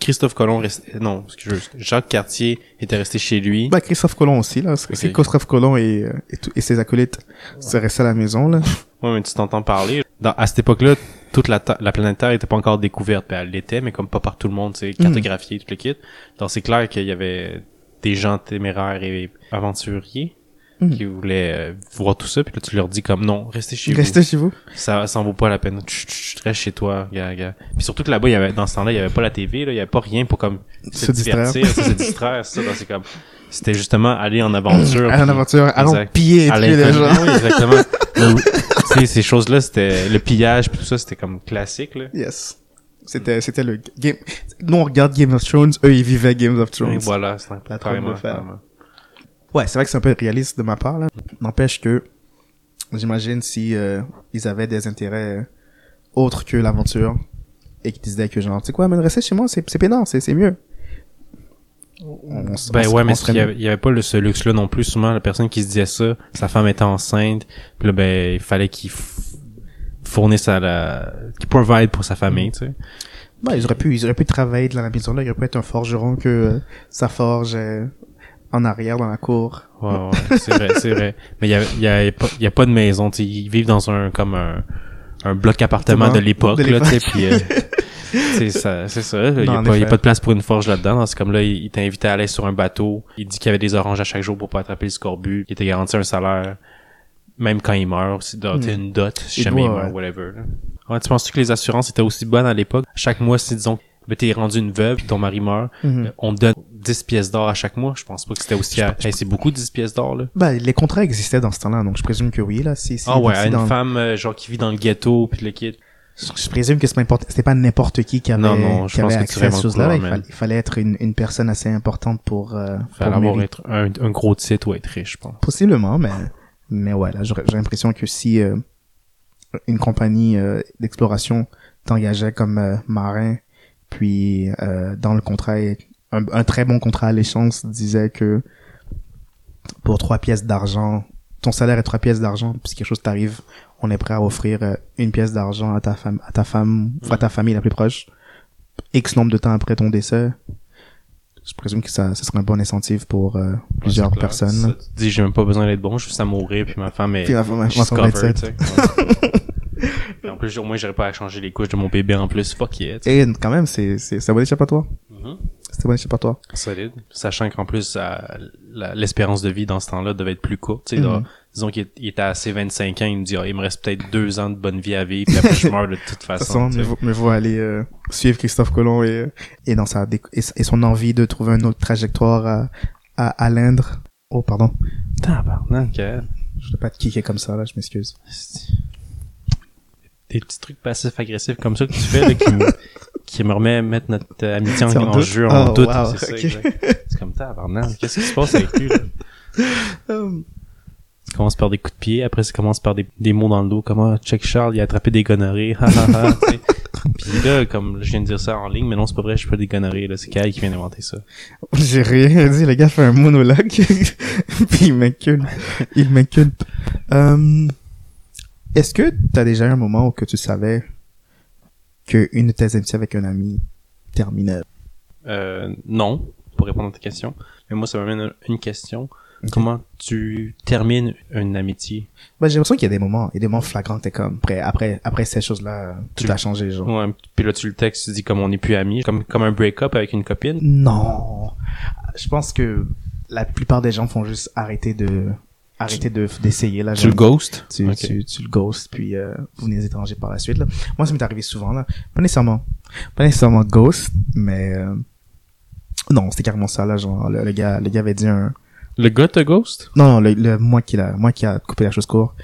Christophe Colomb restait... Non, excuse Jacques Cartier était resté chez lui. Bah, Christophe Colomb aussi, là. C'est Ok. Christophe Colomb et, euh, et, tout- et ses acolytes seraient restés à la maison, là. Ouais, mais tu t'entends parler. Dans, à cette époque-là, toute la, la planète Terre était pas encore découverte. Ben, elle l'était, mais comme pas par tout le monde, c'est cartographié, tout le kit. Donc, c'est clair qu'il y avait des gens téméraires et aventuriers Mhm. qui voulaient euh, voir tout ça. Puis là, tu leur dis comme, non, restez chez Restez chez vous. vous. Ça, ça en vaut pas la peine. Chut, chut, reste chez toi, gars, gars. Puis surtout que là-bas, il y avait, dans ce temps-là, il y avait pas la TV, là. Il y avait pas rien pour comme se, divertir, se distraire, ça. C'est comme, c'était justement aller en aventure. À puis- l'aventure, allons Exact. piller à les gens. Oui, exactement. Tu sais, ces choses-là, c'était le pillage puis tout ça, c'était comme classique, là. Yes. C'était, c'était le game. Nous, on regarde Game of Thrones, eux, ils vivaient Game of Thrones. Et voilà, c'est un peu carrément. carrément. Ouais, c'est vrai que c'est un peu réaliste de ma part, là. N'empêche que, j'imagine si, euh, ils avaient des intérêts euh, autres que l'aventure, et qu'ils disaient que genre, tu sais quoi, mais rester chez moi, c'est, c'est pénant, c'est, c'est mieux. On- on- Ben on- ouais, mais il y avait, il y avait pas le, ce luxe-là non plus. Souvent, la personne qui se disait ça, sa femme était enceinte, puis là, ben, il fallait qu'il f- fournisse à la... qu'il provide pour sa famille, tu sais. Ben, ils auraient pu, ils auraient pu travailler dans la maison là, il aurait pu être un forgeron que euh, ça forge euh, en arrière dans la cour. Ouais, ouais, c'est vrai, c'est vrai. Mais il y a, il y a pas, y a pas de maison, tu sais. Ils vivent dans un, comme un, un bloc appartement de l'époque, là, tu sais, puis euh, c'est ça, c'est ça. Il y a pas, y a de place pour une forge là-dedans. C'est comme là, il, il t'a invité à aller sur un bateau. Il dit qu'il y avait des oranges à chaque jour pour pas attraper le scorbut. Il était garanti un salaire, même quand il meurt. C'est Hmm. une dot, si Il jamais il meurt, whatever. là. Ouais, tu penses que les assurances étaient aussi bonnes à l'époque? Chaque mois, si disons, ben, t'es rendu une veuve, puis ton mari meurt, Mhm. euh, on te donne 10 pièces d'or à chaque mois. Je pense pas que c'était aussi... à... Hey, c'est beaucoup 10 pièces d'or, là. Ben, les contrats existaient dans ce temps-là, donc je présume que oui, là, si, si, Ah ouais, si une dans- femme euh, genre qui vit dans le ghetto puis le kid. Je présume que c'est pas n'importe- c'était pas n'importe qui qui avait, Non, non, je qui pense avait que accès à ces choses-là. là. Il, fallait, il fallait être une, une personne assez importante pour, euh, Fallait pour avoir être un, un gros titre ou être riche, je pense. Possiblement, mais, mais ouais, là, j'aurais- j'ai l'impression que si euh, une compagnie euh, d'exploration t'engageait comme euh, marin, puis euh, dans le contrat, un, un très bon contrat à l'échange disait que pour trois pièces d'argent, ton salaire est trois pièces d'argent, puis si quelque chose t'arrive, on est prêt à offrir une pièce d'argent à ta femme, à ta femme, à ta famille la plus proche, X nombre de temps après ton décès. Je présume que ça, ça serait un bon incentive pour euh, plusieurs Ouais, personnes. Ça, tu dis, j'ai même pas besoin d'être bon, je suis juste à mourir, puis ma femme est, Puis la femme, elle she's commence à covered, 27. tu sais. Ouais. Puis en plus, au moins, j'aurais pas à changer les couches de mon bébé en plus. Fuck yeah. Et quand même, c'est, c'est, c'est un bon échappatoire. Mhm. C'est un bon échappatoire. Solide. Sachant qu'en plus, la- l'espérance de vie dans ce temps-là devait être plus courte. Tu sais, disons qu'il était à ses 25 ans, il me dit, Ah, il me reste peut-être deux ans de bonne vie à vivre, puis après je meurs de toute De toute façon. mais vous, mais vous allez euh, suivre Christophe Colomb et, et dans sa déc- et, et son envie de trouver une autre trajectoire à, à, à l'Indre. Oh, pardon. Tabarnak, hein. Je ne pas te kicker comme ça, là, je m'excuse. Des petits trucs passifs-agressifs comme ça que tu fais, là, qui me, qui me remet à mettre notre euh, amitié en, en en jeu, en Oh, doute. wow, c'est ça, ok. exact. C'est comme tabarnak. Qu'est-ce qui se passe avec lui, là? Euh, Ça commence par des coups de pied, après ça commence par des, des mots dans le dos, comme ah, check Charles, il a attrapé des gonorrhées, ha ha ha, tu sais. Puis là, comme je viens de dire ça en ligne, mais non, c'est pas vrai, je suis pas des gonorrhées, là, c'est Kyle qui vient d'inventer ça. J'ai rien dit, le gars fait un monologue, puis il m'inculpe. Il m'inculpe. Euh, Est-ce que t'as déjà eu un moment où que tu savais que une de tes amitiés avec un ami terminait? Euh, non, pour répondre à ta question. Mais moi, ça m'amène à une question. Comment tu termines une amitié? Ben, j'ai l'impression qu'il y a des moments, il y a des moments flagrants, t'es comme, après, après, après ces choses-là, tout Tu- a changé, genre. Ouais, puis là, tu le textes, tu dis comme on n'est plus amis, comme, comme un break-up avec une copine? Non. Je pense que la plupart des gens font juste arrêter de, arrêter de, d'essayer, là. Tu le ghost? tu, tu, tu le ghost, puis euh, vous venez étrangers par la suite. Là. Moi, ça m'est arrivé souvent. Là. Pas nécessairement, pas nécessairement ghost, mais euh, non, c'était carrément ça. Là, genre, le, le gars, le gars avait dit un. Le gars te ghost? Non, non, le, le moi qui l'a, moi qui a coupé la chose court.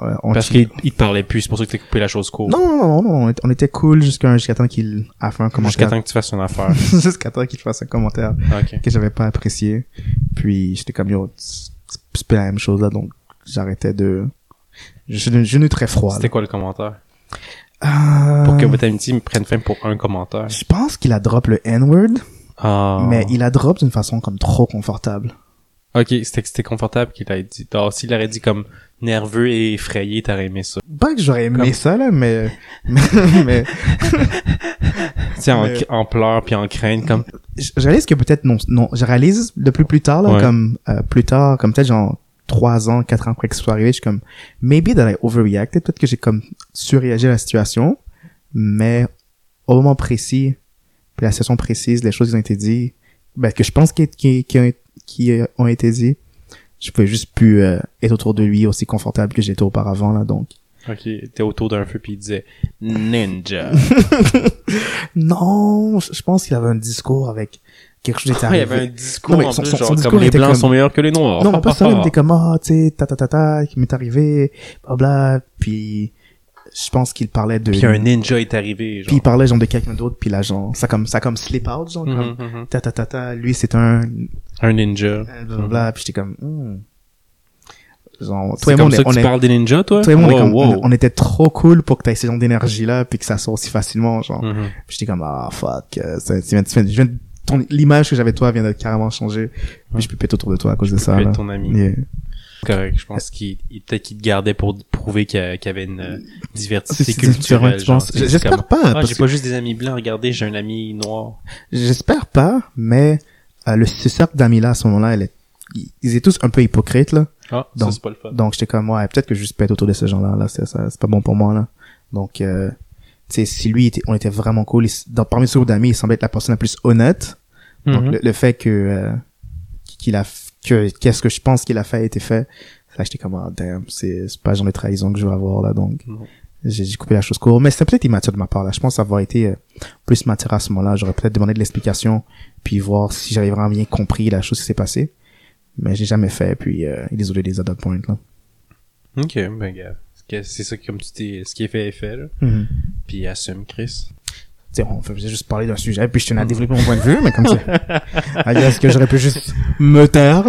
Euh, on Parce qu'il il te parlait plus, c'est pour ça que t'as coupé la chose courte. Non, non, non, non, on était, on était cool jusqu'à jusqu'à temps qu'il a fait un Jusqu'à commentaire. temps que tu fasses une affaire. jusqu'à temps qu'il fasse un commentaire ok. que j'avais pas apprécié. Puis j'étais comme yo, c'est pas la même chose là, donc j'arrêtais de. Je, je n'ai très froid. C'était quoi le commentaire? là. Pour que Euh, votre amitié me prenne fin pour un commentaire. Je pense qu'il a drop le N-word, Ah. mais il a drop d'une façon comme trop confortable. Ok, c'était que c'était confortable qu'il t'ait dit. Alors, s'il aurait dit comme nerveux et effrayé, t'aurais aimé ça. Pas que j'aurais aimé Comme- ça, là, mais... mais, Tu en, Mais- en pleurs puis en crainte, comme... je réalise que peut-être non, non, je réalise de plus plus tard, là, Ouais. comme euh, plus tard, comme peut-être genre trois ans, quatre ans après que ce soit arrivé, je suis comme, maybe that I overreacted, peut-être que j'ai comme surréagi à la situation, mais au moment précis, puis la situation précise, les choses qui ont été dites, ben, que je pense qui, qui, qui, ont, qui ont été dites, je pouvais juste plus euh, être autour de lui aussi confortable que j'étais auparavant, là, donc. Ok, t'es autour d'un feu puis il disait Ninja. Non, je pense qu'il avait un discours avec quelque chose qui était Ah, il y avait un discours Non, mais en son- plus, son- genre son comme discours les blancs comme- sont meilleurs que les noirs. Non, mais pas ça, il était comme, ah, tu sais, ta ta ta ta, qui m'est arrivé, bla bla, puis je pense qu'il parlait de... Puis un ninja est arrivé, Puis genre. il parlait genre de quelqu'un d'autre, puis là, genre, ça comme, ça comme slip out, genre, comme, Mhm, mhm. ta ta ta ta, lui c'est un, Un ninja. euh, bla bla, bla, puis j'étais comme, hmm. Genre, toi et moi, comme on, ça est, que on, tu est, parles des ninjas, toi? toi et moi, on, est Wow, comme- wow. on, on était trop cool pour que t'aies ce genre d'énergie-là, puis que ça soit aussi facilement, genre. Puis j'étais comme, ah, fuck, euh, tu tu l'image que j'avais de toi vient de carrément changer. Puis je peux péter autour de toi à cause de ça, là. ton ami. Yeah. Correct, je pense qu'il il- peut-être qu'il te gardait pour prouver qu'il y avait une euh, diversité culturelle. J'espère pas, Ah, j'ai pas juste des amis blancs, regardez, j'ai un ami noir. J'espère pas, mais euh, le ce cercle d'amis-là, à ce moment-là, elle est- ils étaient tous un peu hypocrites, là. Ah, Donc- ça c'est pas le fun. Donc j'étais comme, ouais, peut-être que je juste pète autour de ces gens-là, là, c'est ça, c'est pas bon pour moi, là. Donc, euh, tu sais, si lui, était, on était vraiment cool, il- dans, parmi ce groupe d'amis, il semblait être la personne la plus honnête. Donc, Mhm. le, le fait que, euh, qu'il a, que, qu'est-ce que je pense qu'il a fait a été fait, ça, j'étais comme, ah, damn, c'est, c'est pas genre de trahison que je veux avoir, là, donc. Non. J'ai j'ai coupé la chose courte, mais c'était peut-être immature de ma part, là. Je pense avoir été euh, plus mature à ce moment-là. J'aurais peut-être demandé de l'explication, puis voir si j'avais vraiment bien compris la chose qui s'est passée. Mais j'ai jamais fait, puis euh, désolé des other points, là. Ok, ben gars. C'est ça comme tu t'es, ce qui est fait est fait, là. Mhm. Puis assume, Chris. Tu sais, on faisait juste parler d'un sujet, puis je tenais à développer mon point de vue, mais comme ça. est-ce que j'aurais pu juste me taire?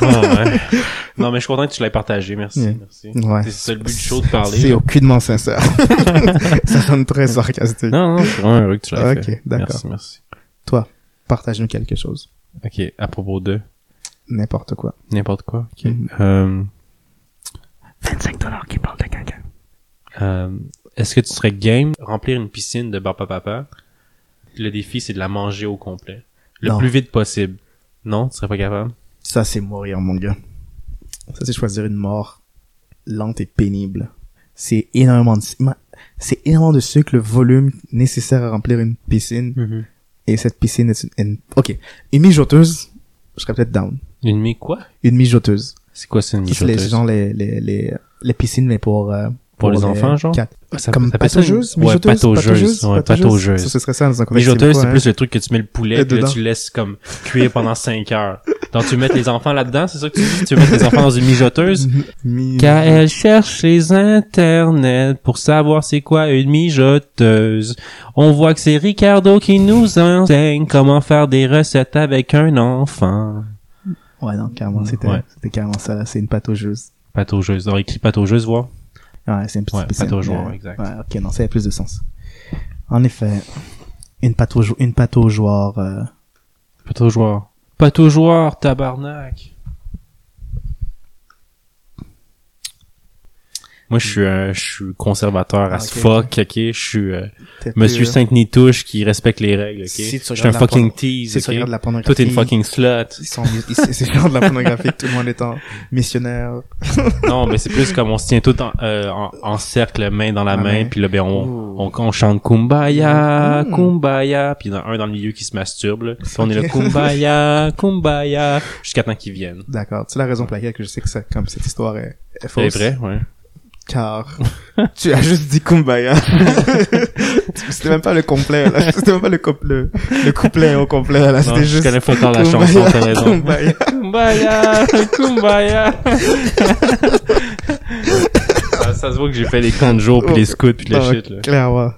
Ah, ouais. non, mais je suis content que tu l'aies partagé, merci, Yeah. merci. Ouais. C'est ça le but du show de parler. C'est aucunement sincère. ça sonne très sarcastique. Non, non, je suis vraiment heureux que tu l'aies fait. d'accord. Merci, merci. Toi, partage-nous quelque chose. Ok, à propos de? N'importe quoi. n'importe quoi. Ok. Mhm. Euh, 25 dollars qui parle de caca. euh, Est-ce que tu serais game remplir une piscine de Barba Papa? Le défi, c'est de la manger au complet. Le Non. plus vite possible. Non, tu serais pas capable? Ça, c'est mourir, mon gars. Ça, c'est choisir une mort lente et pénible. C'est énormément de, c'est énormément de sucre, le volume nécessaire à remplir une piscine. Et cette piscine est une, une- ok. Une mijoteuse, je serais peut-être down. Une mi quoi? Une mijoteuse. C'est quoi, c'est une C'est les, mijoteuse? genre les, les, les, les piscines, mais pour, euh, Pour les enfants, genre? quatre. Ça- Comme ça pataugeuse, Ouais, mijoteuse, pataugeuse. Ouais, pataugeuse. Ça, ce serait ça dans un contexte Mijoteuse, c'est québécois, plus le truc que tu mets le poulet, Et là, dedans. tu laisses comme cuire pendant 5 heures. Donc, tu mets les enfants là-dedans, c'est ça que tu dis? Tu veux mettre les enfants dans une mijoteuse? hein. Mi- Car elle cherche les internets pour savoir c'est quoi une mijoteuse. On voit que c'est Ricardo qui nous enseigne comment faire des recettes avec un enfant. Ouais, non, carrément, c'était, Ouais. c'était carrément ça, là. C'est une pataugeuse. Pataugeuse. On écrit pataugeuse, voir. Ouais, c'est une petite Ouais, piscine. pataugeoire, Mais- ouais, exact. Ouais, ok, non, ça a plus de sens. En effet, une pataugeoire, une pataugeoire, euh, Pataugeoire. Pataugeoire, tabarnak. Moi, je suis un, je suis conservateur Ah, as ok, fuck, ok? Je suis euh, Monsieur plus, euh, Sainte-Nitouche qui respecte les règles, ok? Si je suis un fucking tease, Si ok? la pornographie. t'es une fucking slut. Ils sont, ils- c'est c'est genre de la pornographie tout le monde est en missionnaire. non, mais c'est plus comme on se tient tout en, euh, en, en cercle, main dans la Ah, main, puis là, ben, on, on, on chante Kumbaya, Mm. Kumbaya, puis il y en a un dans le milieu qui se masturbe, là. Puis on est là. Kumbaya, Kumbaya, jusqu'à temps qu'ils viennent. D'accord. C'est la raison pour laquelle que je sais que ça, comme cette histoire est, est C'est fausse. vrai, ouais. Car tu as juste dit Kumbaya. C'était même pas le complet, là. C'était même pas le, couple, le, le couplet au complet, là. Non, C'était je juste connais pas encore la Kumbaya, chanson, t'as raison. Kumbaya. Kumbaya, Kumbaya. Ah, ça se voit que j'ai fait les camps de jour, puis les scouts, puis le Ah, shit, là. Clairement.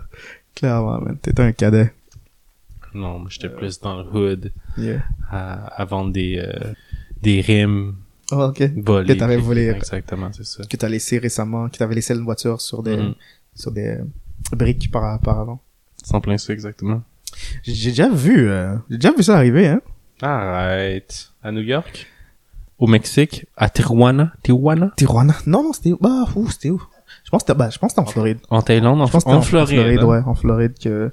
Clairement, man. T'étais un cadet. Non, j'étais plus dans le hood, Yeah. à, à vendre des, euh, des rimes Oh, ok. Que t'avais volé. Exactement, c'est ça. Que t'as laissé récemment, que t'avais laissé une voiture sur des, Mhm. sur des euh, briques par, auparavant. Sans plein ça, exactement. J'ai déjà vu, euh, j'ai déjà vu ça arriver, hein. Arrête. À New York? Au Mexique? À Tijuana? Tijuana? Tijuana? Non, non, c'était où? Bah, où, c'était où? Je pense que bah, je pense que c'était en Floride. En Thaïlande? En, Je pense que en c'était Floride? hein? ouais, en Floride que,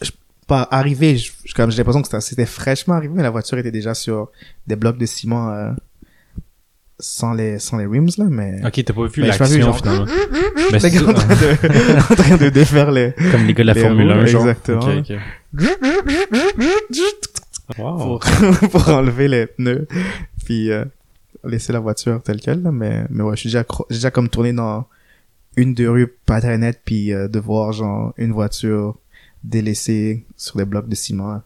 je, pas arrivé, je, comme j'ai l'impression que c'était- c'était fraîchement arrivé, mais la voiture était déjà sur des blocs de ciment, euh, sans les, sans les rims, là, mais... Ok, t'as pas vu Ben, j'ai pas vu, l'action, genre, finalement. Mais c'est en train de, en train de défaire les, comme les gars de la les Formule roues, 1, genre. exactement. Wow. pour, pour enlever les pneus, puis euh, laisser la voiture telle quelle, là, mais, mais ouais, je suis déjà, j'ai déjà comme tourné dans une deux rues pas très nettes, puis euh, de voir genre une voiture délaissée sur des blocs de ciment.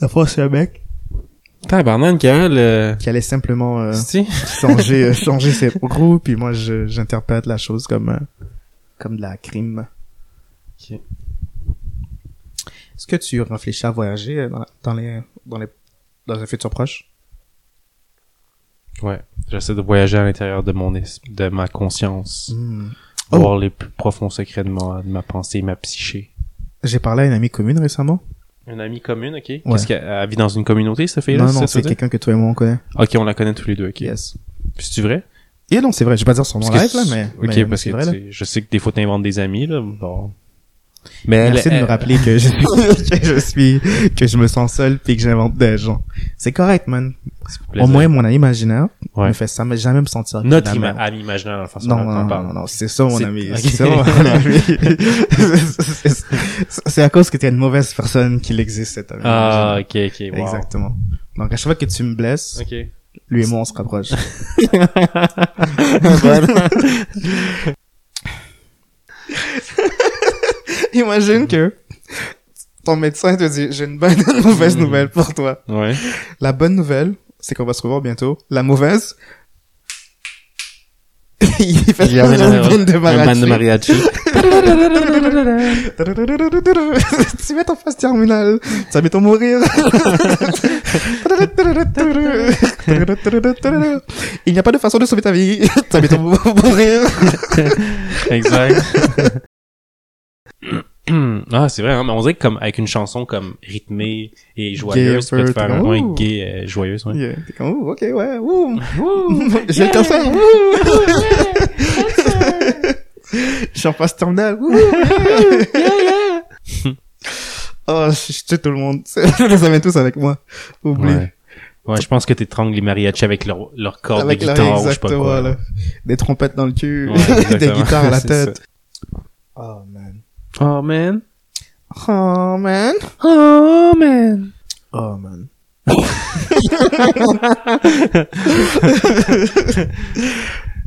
La fois, c'est un mec Tabarnak, Carl, euh... qui allait simplement euh, si? changer euh, changer ses roues, puis moi j'interprète la chose comme euh, comme de la crime. Ok. Est-ce que tu réfléchis à voyager euh, dans, dans les dans les dans un futur proche? Ouais. J'essaie de voyager à l'intérieur de mon es- de ma conscience. Hmm. Oh. Voir les plus profonds secrets de ma, de ma pensée, ma psyché. J'ai parlé à une amie commune récemment. Une amie commune, ok? Qu'est-ce qu'elle elle vit dans une communauté, cette non, fille-là? non, que c'est quelqu'un que toi et moi on connaît. Ok, on la connaît tous les deux, ok. Yes. Puis c'est vrai? Et non, c'est vrai, je vais pas dire son nom live, là, mais, Ok, mais- mais parce c'est que vrai, là. je sais que des fois t'inventes des amis, là. Bon. Mais elle- Merci de me elle- rappeler que je suis, que je suis, que je me sens seul puis que j'invente des gens. C'est correct, man. Au moins, mon ami imaginaire Ouais. me fait ça, mais jamais me sentir Notre ima- ami imaginaire, dans la façon Non, non, on non, non, non, c'est ça, mon ami. C'est ça, mon ami. C'est- à cause que t'es une mauvaise personne qu'il existe, cet ami. Ah, ok, ok, wow. Exactement. Donc, à chaque fois que tu me blesses, Ok. lui et moi, on se rapproche. Imagine que ton médecin te dit, j'ai une bonne et une mauvaise Mm. nouvelle pour toi. Ouais. La bonne nouvelle, c'est qu'on va se revoir bientôt. La mauvaise, il fait Il y avait une un- bande de band de mariachi. mariachi. tu mets ton phase terminale, tu vas bientôt mourir. Il n'y a pas de façon de sauver ta vie, tu vas bientôt mourir. exact. ah, c'est vrai, hein, mais on dirait que comme avec une chanson comme rythmée et joyeuse, tu peux faire un ouh. point gay, euh, joyeuse, ouais. Yeah, T'es comme, ouh, ok, ouais, ouh. J'ai le cancer, ouh. Je suis en phase terminale, ouh. Oh, je je tue tout le monde. ça vient tous avec moi. Oublie. Ouais. Ouais, je pense que t'étrangles les mariachis avec leur, leur corde Avec de la- guitare ou je sais pas quoi. là. Des trompettes dans le cul, Ouais, des guitares à la tête. Man. Oh man. Oh, man. Oh man. Oh, man.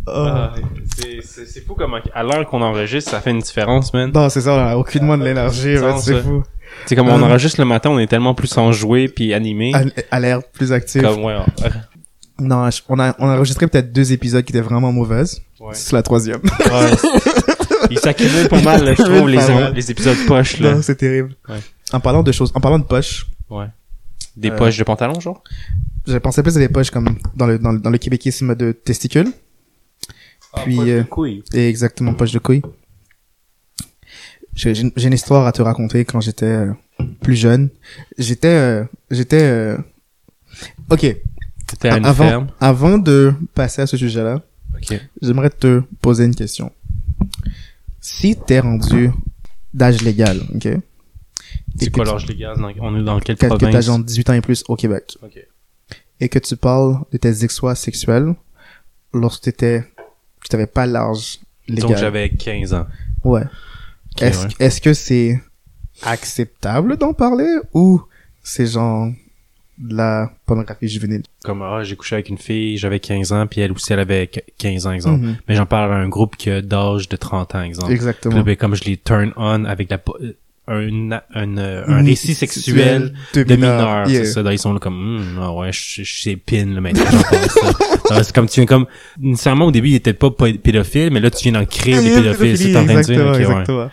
Oh. Ah, c'est- c'est c'est fou comment à l'heure qu'on enregistre, ça fait une différence, man. Non, c'est ça, on a aucunement de l'énergie, c'est ça. fou. C'est comme on Euh. enregistre le matin, on est tellement plus enjoué puis animé. À, à l'air plus actif. Comme ouais. Non, on a, on a enregistré peut-être deux épisodes qui étaient vraiment mauvaises. ouais. C'est la troisième. Ouais. Il s'accumule pas mal, là, je trouve, les, mal. les épisodes poches, là. Non, c'est terrible. Ouais. En parlant de choses, en parlant de poches, Ouais. Des Euh, poches de pantalon, genre? je pensais plus à des poches comme dans le, dans le, dans le québéquisme de testicules. Puis, euh, couilles. Et exactement, poche de couilles. J'ai j'ai une j'ai une histoire à te raconter quand j'étais euh, plus jeune. J'étais, euh, j'étais, euh, ok. T'étais à une avant, ferme. avant de passer à ce sujet-là, Ok. j'aimerais te poser une question. Si t'es rendu d'âge légal, ok? C'est quoi l'âge légal? Dans- On est dans quelle que, que t'as province? genre 18 ans et plus au Québec. Ok. Et que tu parles de tes exploits sexuels lorsque t'étais, que t'avais pas l'âge légal. Donc j'avais 15 ans. Ouais. Ok, Est-ce ouais. est-ce que c'est acceptable d'en parler ou c'est genre de la pornographie juvénile? Comme, ah, j'ai couché avec une fille, j'avais 15 ans, puis elle aussi, elle avait qu- 15 ans, exemple. Mhm. Mais j'en parle à un groupe qui a d'âge de 30 ans, exemple. Exactement. là, ben, comme je les turn on avec la, euh, un, un, euh, un récit sexuel de, de mineur, Yeah. c'est ça. Là, ils sont là comme, Hum, ah ouais, je, je sais pin, là, maintenant. Alors, c'est comme, tu viens comme, nécessairement, au début, il était pas pé- pédophile, mais là, tu viens d'en créer des pédophiles, c'est en train de dire. ouais.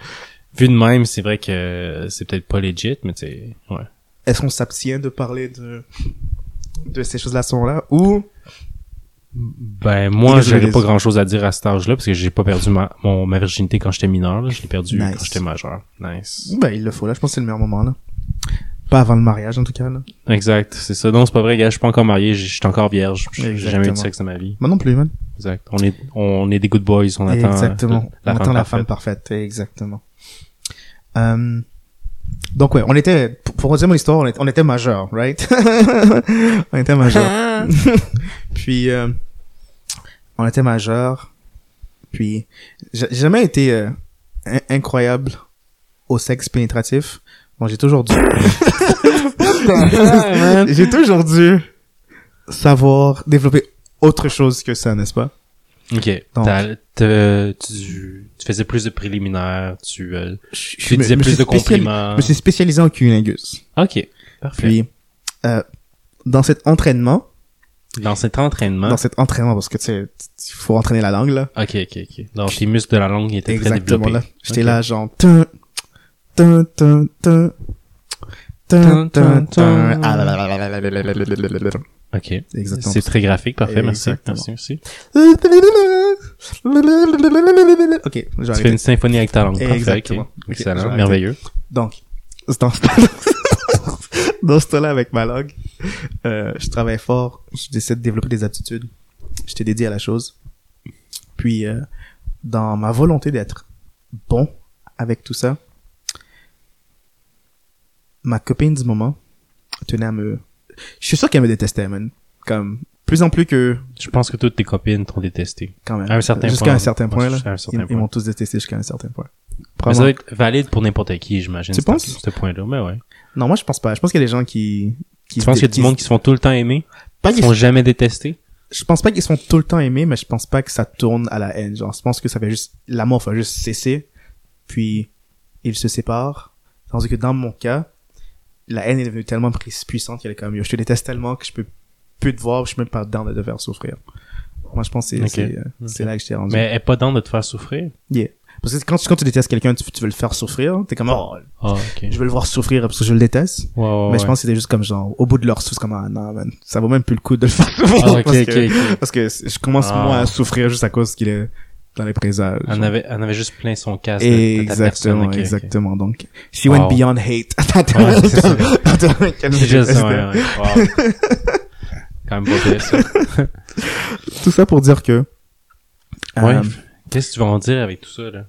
Vu de même, c'est vrai que c'est peut-être pas legit, mais tu sais, ouais. Est-ce qu'on s'abstient de parler de, de ces choses-là sont là ou? Ben, moi, joli. pas grand chose à dire à cet âge-là, parce que j'ai pas perdu ma, mon, ma virginité quand j'étais mineur, là. Je l'ai perdu Nice. quand j'étais majeur. Nice. ben il le faut là, je pense que c'est le meilleur moment là. Pas avant le mariage en tout cas là. Exact, c'est ça. Non, c'est pas vrai, gars, je suis pas encore marié, je suis encore vierge. J'ai jamais eu de sexe dans ma vie. Moi non plus man. Exact. On est, on est des good boys, on attend. Exactement. La on femme attend la parfaite. femme parfaite. Exactement. Euh, donc ouais, on était, pour, pour dire mon histoire, on était, on était majeur, right? on était majeur. puis, euh, on était majeur. Puis, j'ai j'ai jamais été euh, in- incroyable au sexe pénétratif. Bon, j'ai toujours dû... j'ai toujours dû savoir développer autre chose que ça, n'est-ce pas? Ok. Donc. T'as- tu, tu faisais plus de préliminaires, tu, euh, tu me- disais me plus de compliments. Je me suis spécialisé en cunnilingus. Ok. Parfait. Puis, euh, dans cet entraînement, dans cet entraînement. dans cet entraînement, parce que tu sais, il faut entraîner la langue, là. Ok, ok, ok. Donc, tes muscles de la langue étaient Exactement, très là. développés. J'étais Ok. là, genre, tun. Ah, là, là, là, là, là, là, là, là, là, là, là, là. Ok. Exactement. C'est très graphique, parfait, merci. Merci, merci. Ok, je Tu fais une symphonie avec ta langue. Parfait, je Excellent, merveilleux. Donc, dans ce dans ce temps-là avec ma langue, euh, je travaille fort, j'essaie de développer des aptitudes. J'étais dédié à la chose. Puis, euh, dans ma volonté d'être bon avec tout ça, ma copine du moment tenait à me... Je suis sûr qu'elle me détestait, man. Comme, plus en plus que... Je pense que toutes tes copines t'ont détesté. Quand même. À un certain Jusqu'à point. un certain point, là. Un certain Ils, ils point. m'ont tous détesté jusqu'à un certain point. Mais ça doit être valide pour n'importe qui, j'imagine. Tu penses? Ce point-là, mais ouais. Non, moi, je pense pas. Je pense qu'il y a des gens qui... qui Tu penses qu'il y a du monde qui se font tout le temps aimer? Pas Qui qu'ils se font jamais détester? je pense pas qu'ils sont tout le temps aimés, mais je pense pas que ça tourne à la haine. Genre, je pense que ça fait juste, l'amour va juste cesser, puis ils se séparent. Tandis que dans mon cas, la haine est devenue tellement puissante qu'elle est comme, yo, je te déteste tellement que je peux plus te voir, je suis même pas dedans de te faire souffrir. Moi, je pense que c'est, Ok. c'est, euh, Ok. c'est là que je t'ai rendu. Mais elle est pas dans de te faire souffrir? Yeah. Parce que quand, tu- quand tu détestes quelqu'un, tu, tu veux le faire souffrir, t'es comme, oh, ok. je veux le voir souffrir parce que je le déteste. Ouais, mais je pense que c'était juste comme genre, au bout de leur souffle, comme, ah non, man, ça vaut même plus le coup de le faire souffrir. Ah, ok, parce ok, que- parce que je commence Ah. moi à souffrir juste à cause qu'il est dans les présages. Elle en avait, en avait juste plein son casque. de- de ta. Exactement, Ok, ok. exactement. Donc, she Wow. went beyond hate. Attends, Ouais, c'est juste ouais, ouais. Wow. Quand même pire, ça. Tout ça pour dire que, Ouais. euh, Qu'est-ce que tu vas en dire avec tout ça, là?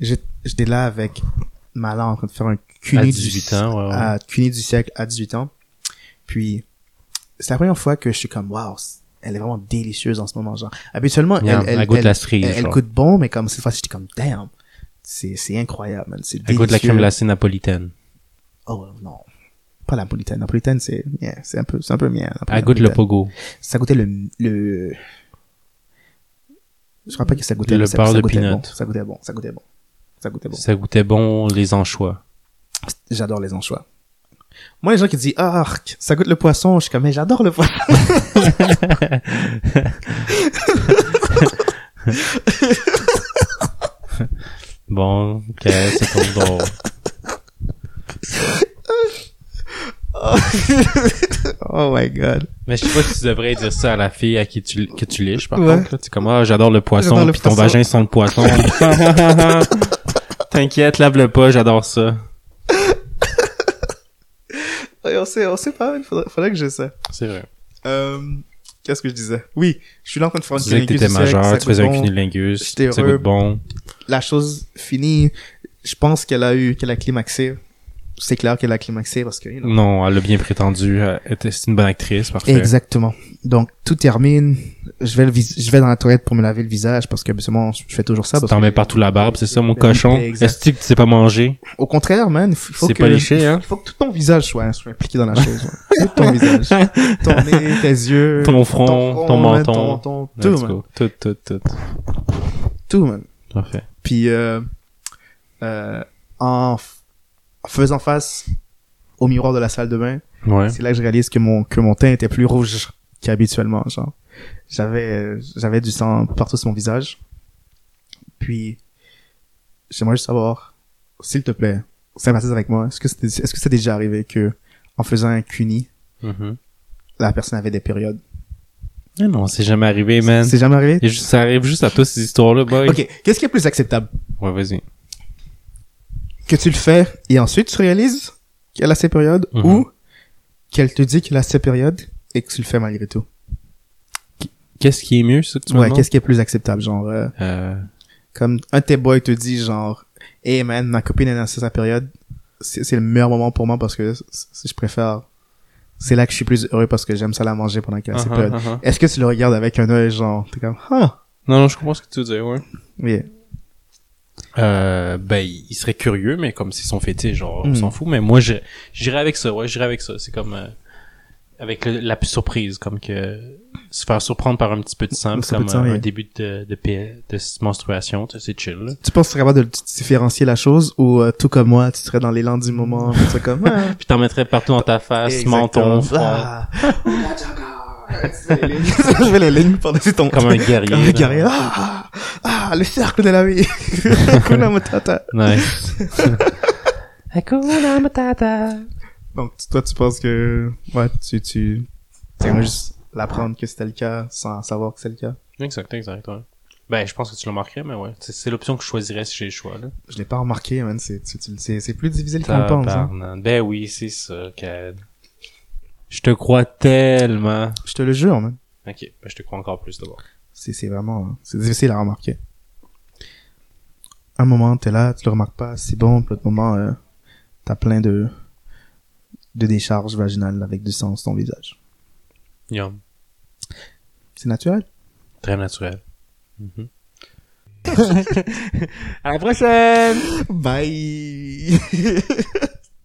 j'étais là avec ma langue en train de faire un CUNY À du- 18 ans, ouais, ouais. à CUNY du siècle à 18 ans. Puis, c'est la première fois que je suis comme, waouh, elle est vraiment délicieuse en ce moment, genre. Habituellement, Yeah, elle, elle, elle goûte elle, la cerise, elle, goûte bon, mais comme cette fois-ci, j'étais comme, damn, c'est, c'est incroyable, man. C'est Elle goûte la délicieux. crème glacée napolitaine. Oh, non. Pas la napolitaine. La napolitaine, c'est, yeah, c'est un peu, c'est un peu mien. Elle goûte le pogo. Ça goûtait le, le, je crois pas que ça goûtait Le mais ça- goûtait bon. Ça goûtait bon. Ça goûtait bon. Ça goûtait bon. Ça goûtait bon les anchois. J'adore les anchois. Moi, les gens qui disent, ah, arc, ça goûte le poisson, je suis comme, mais j'adore le poisson. Bon, ok, c'est trop drôle. oh my god. Mais je sais pas si tu devrais dire ça à la fille à qui tu, que tu liches, par Ouais. contre. es comme, ah, j'adore le poisson, puis ton vagin sent le poisson. T'inquiète, lave-le pas, j'adore ça. On sait, on sait pas, il faudrait, faudrait que j'ai ça. C'est vrai. Euh, qu'est-ce que je disais? Oui, je suis là en train de faire Tu une disais que t'étais cunilingus majeur, tu faisais un cunilingus, J'étais heureux. bon. La chose finie, je pense qu'elle a eu, qu'elle a climaxé. C'est clair qu'elle a climaxé parce que, you know, Non, elle a bien prétendu. Elle était- C'est une bonne actrice, parfait. Exactement. Donc tout termine. Je vais le vis- je vais dans la toilette pour me laver le visage parce que habituellement je fais toujours ça. T'en mets partout la barbe, c'est ça, mon Ben, cochon? Est-ce que tu sais pas manger? Au contraire, man, il faut C'est que pas liché, hein? il faut que tout ton visage soit, soit impliqué dans la chose. ouais. Tout ton visage, ton nez, tes yeux, Ton front, ton menton. ton, ton- tout, man. Tout, tout, tout. tout, man. Parfait. Puis euh, euh, en, en faisant face au miroir de la salle de bain, Ouais. c'est là que je réalise que mon que mon teint était plus rouge qu'habituellement genre j'avais j'avais du sang partout sur mon visage puis j'aimerais juste savoir s'il te plaît sympathise avec moi est-ce que c'est est-ce que c'est déjà arrivé que en faisant un cuni Mhm. la personne avait des périodes? Ah non, c'est jamais arrivé, man. c'est jamais arrivé? Et ça arrive juste à toi, ces histoires-là, boy. ok qu'est-ce qui est plus acceptable? Ouais, vas-y. que tu le fais et ensuite tu réalises qu'elle a ses périodes ou qu'elle te dit qu'elle a ses périodes et que tu le fais malgré tout? Qu'est-ce qui est mieux, ça que tu ouais qu'est-ce qui est plus acceptable genre euh, Euh, comme un de tes boys te dit genre hey man ma copine est dans sa période c'est le meilleur moment pour moi parce que c- je préfère c'est là que je suis plus heureux parce que j'aime ça la manger pendant qu'elle a ses uh-huh, périodes uh-huh. est-ce que tu le regardes avec un œil genre t'es comme ah Non, non, je comprends ce que tu veux dire, ouais. oui Euh, ben, il serait curieux, mais comme c'est son fétiche, genre, on Mm. s'en fout. Mais moi, je- j'irais avec ça, ouais, j'irais avec ça. C'est comme, euh, avec le- la surprise, comme que se faire surprendre par un petit peu de sang, Un comme de sang, un oui. début de, de, P- de menstruation, tu sais, c'est chill, là. tu penses que tu serais capable de différencier la chose ou euh, tout comme moi tu serais dans l'élan du moment tu serais comme ah, Puis t'en mettrais partout dans ta face, exactement. menton, front, Ah. je vais les lignes par-dessus ton comme un guerrier. comme un guerrier ah, ah le cercle de la vie Hakuna Matata Nice. Hakuna Matata. Donc, toi, tu penses que, ouais, tu, tu, tu juste l'apprendre que c'était le cas sans savoir que c'est le cas? Exact, exact, ouais. Ben, je pense que tu le marquerais, mais ouais. C'est l'option que je choisirais si j'ai le choix, là. Je l'ai pas remarqué, man. C'est, c'est, plus difficile qu'on pense, hein. Ben oui, c'est ça, Cad. Je te crois tellement. Je te le jure, man. Ok, ben je te crois encore plus d'abord. C'est, c'est vraiment, c'est difficile à remarquer. Un moment, t'es là, tu le remarques pas, c'est bon, puis l'autre moment, euh, t'as plein de, de décharges vaginales avec du sang sur ton visage. Yum. C'est naturel? Très naturel. Mhm. à la prochaine! Bye!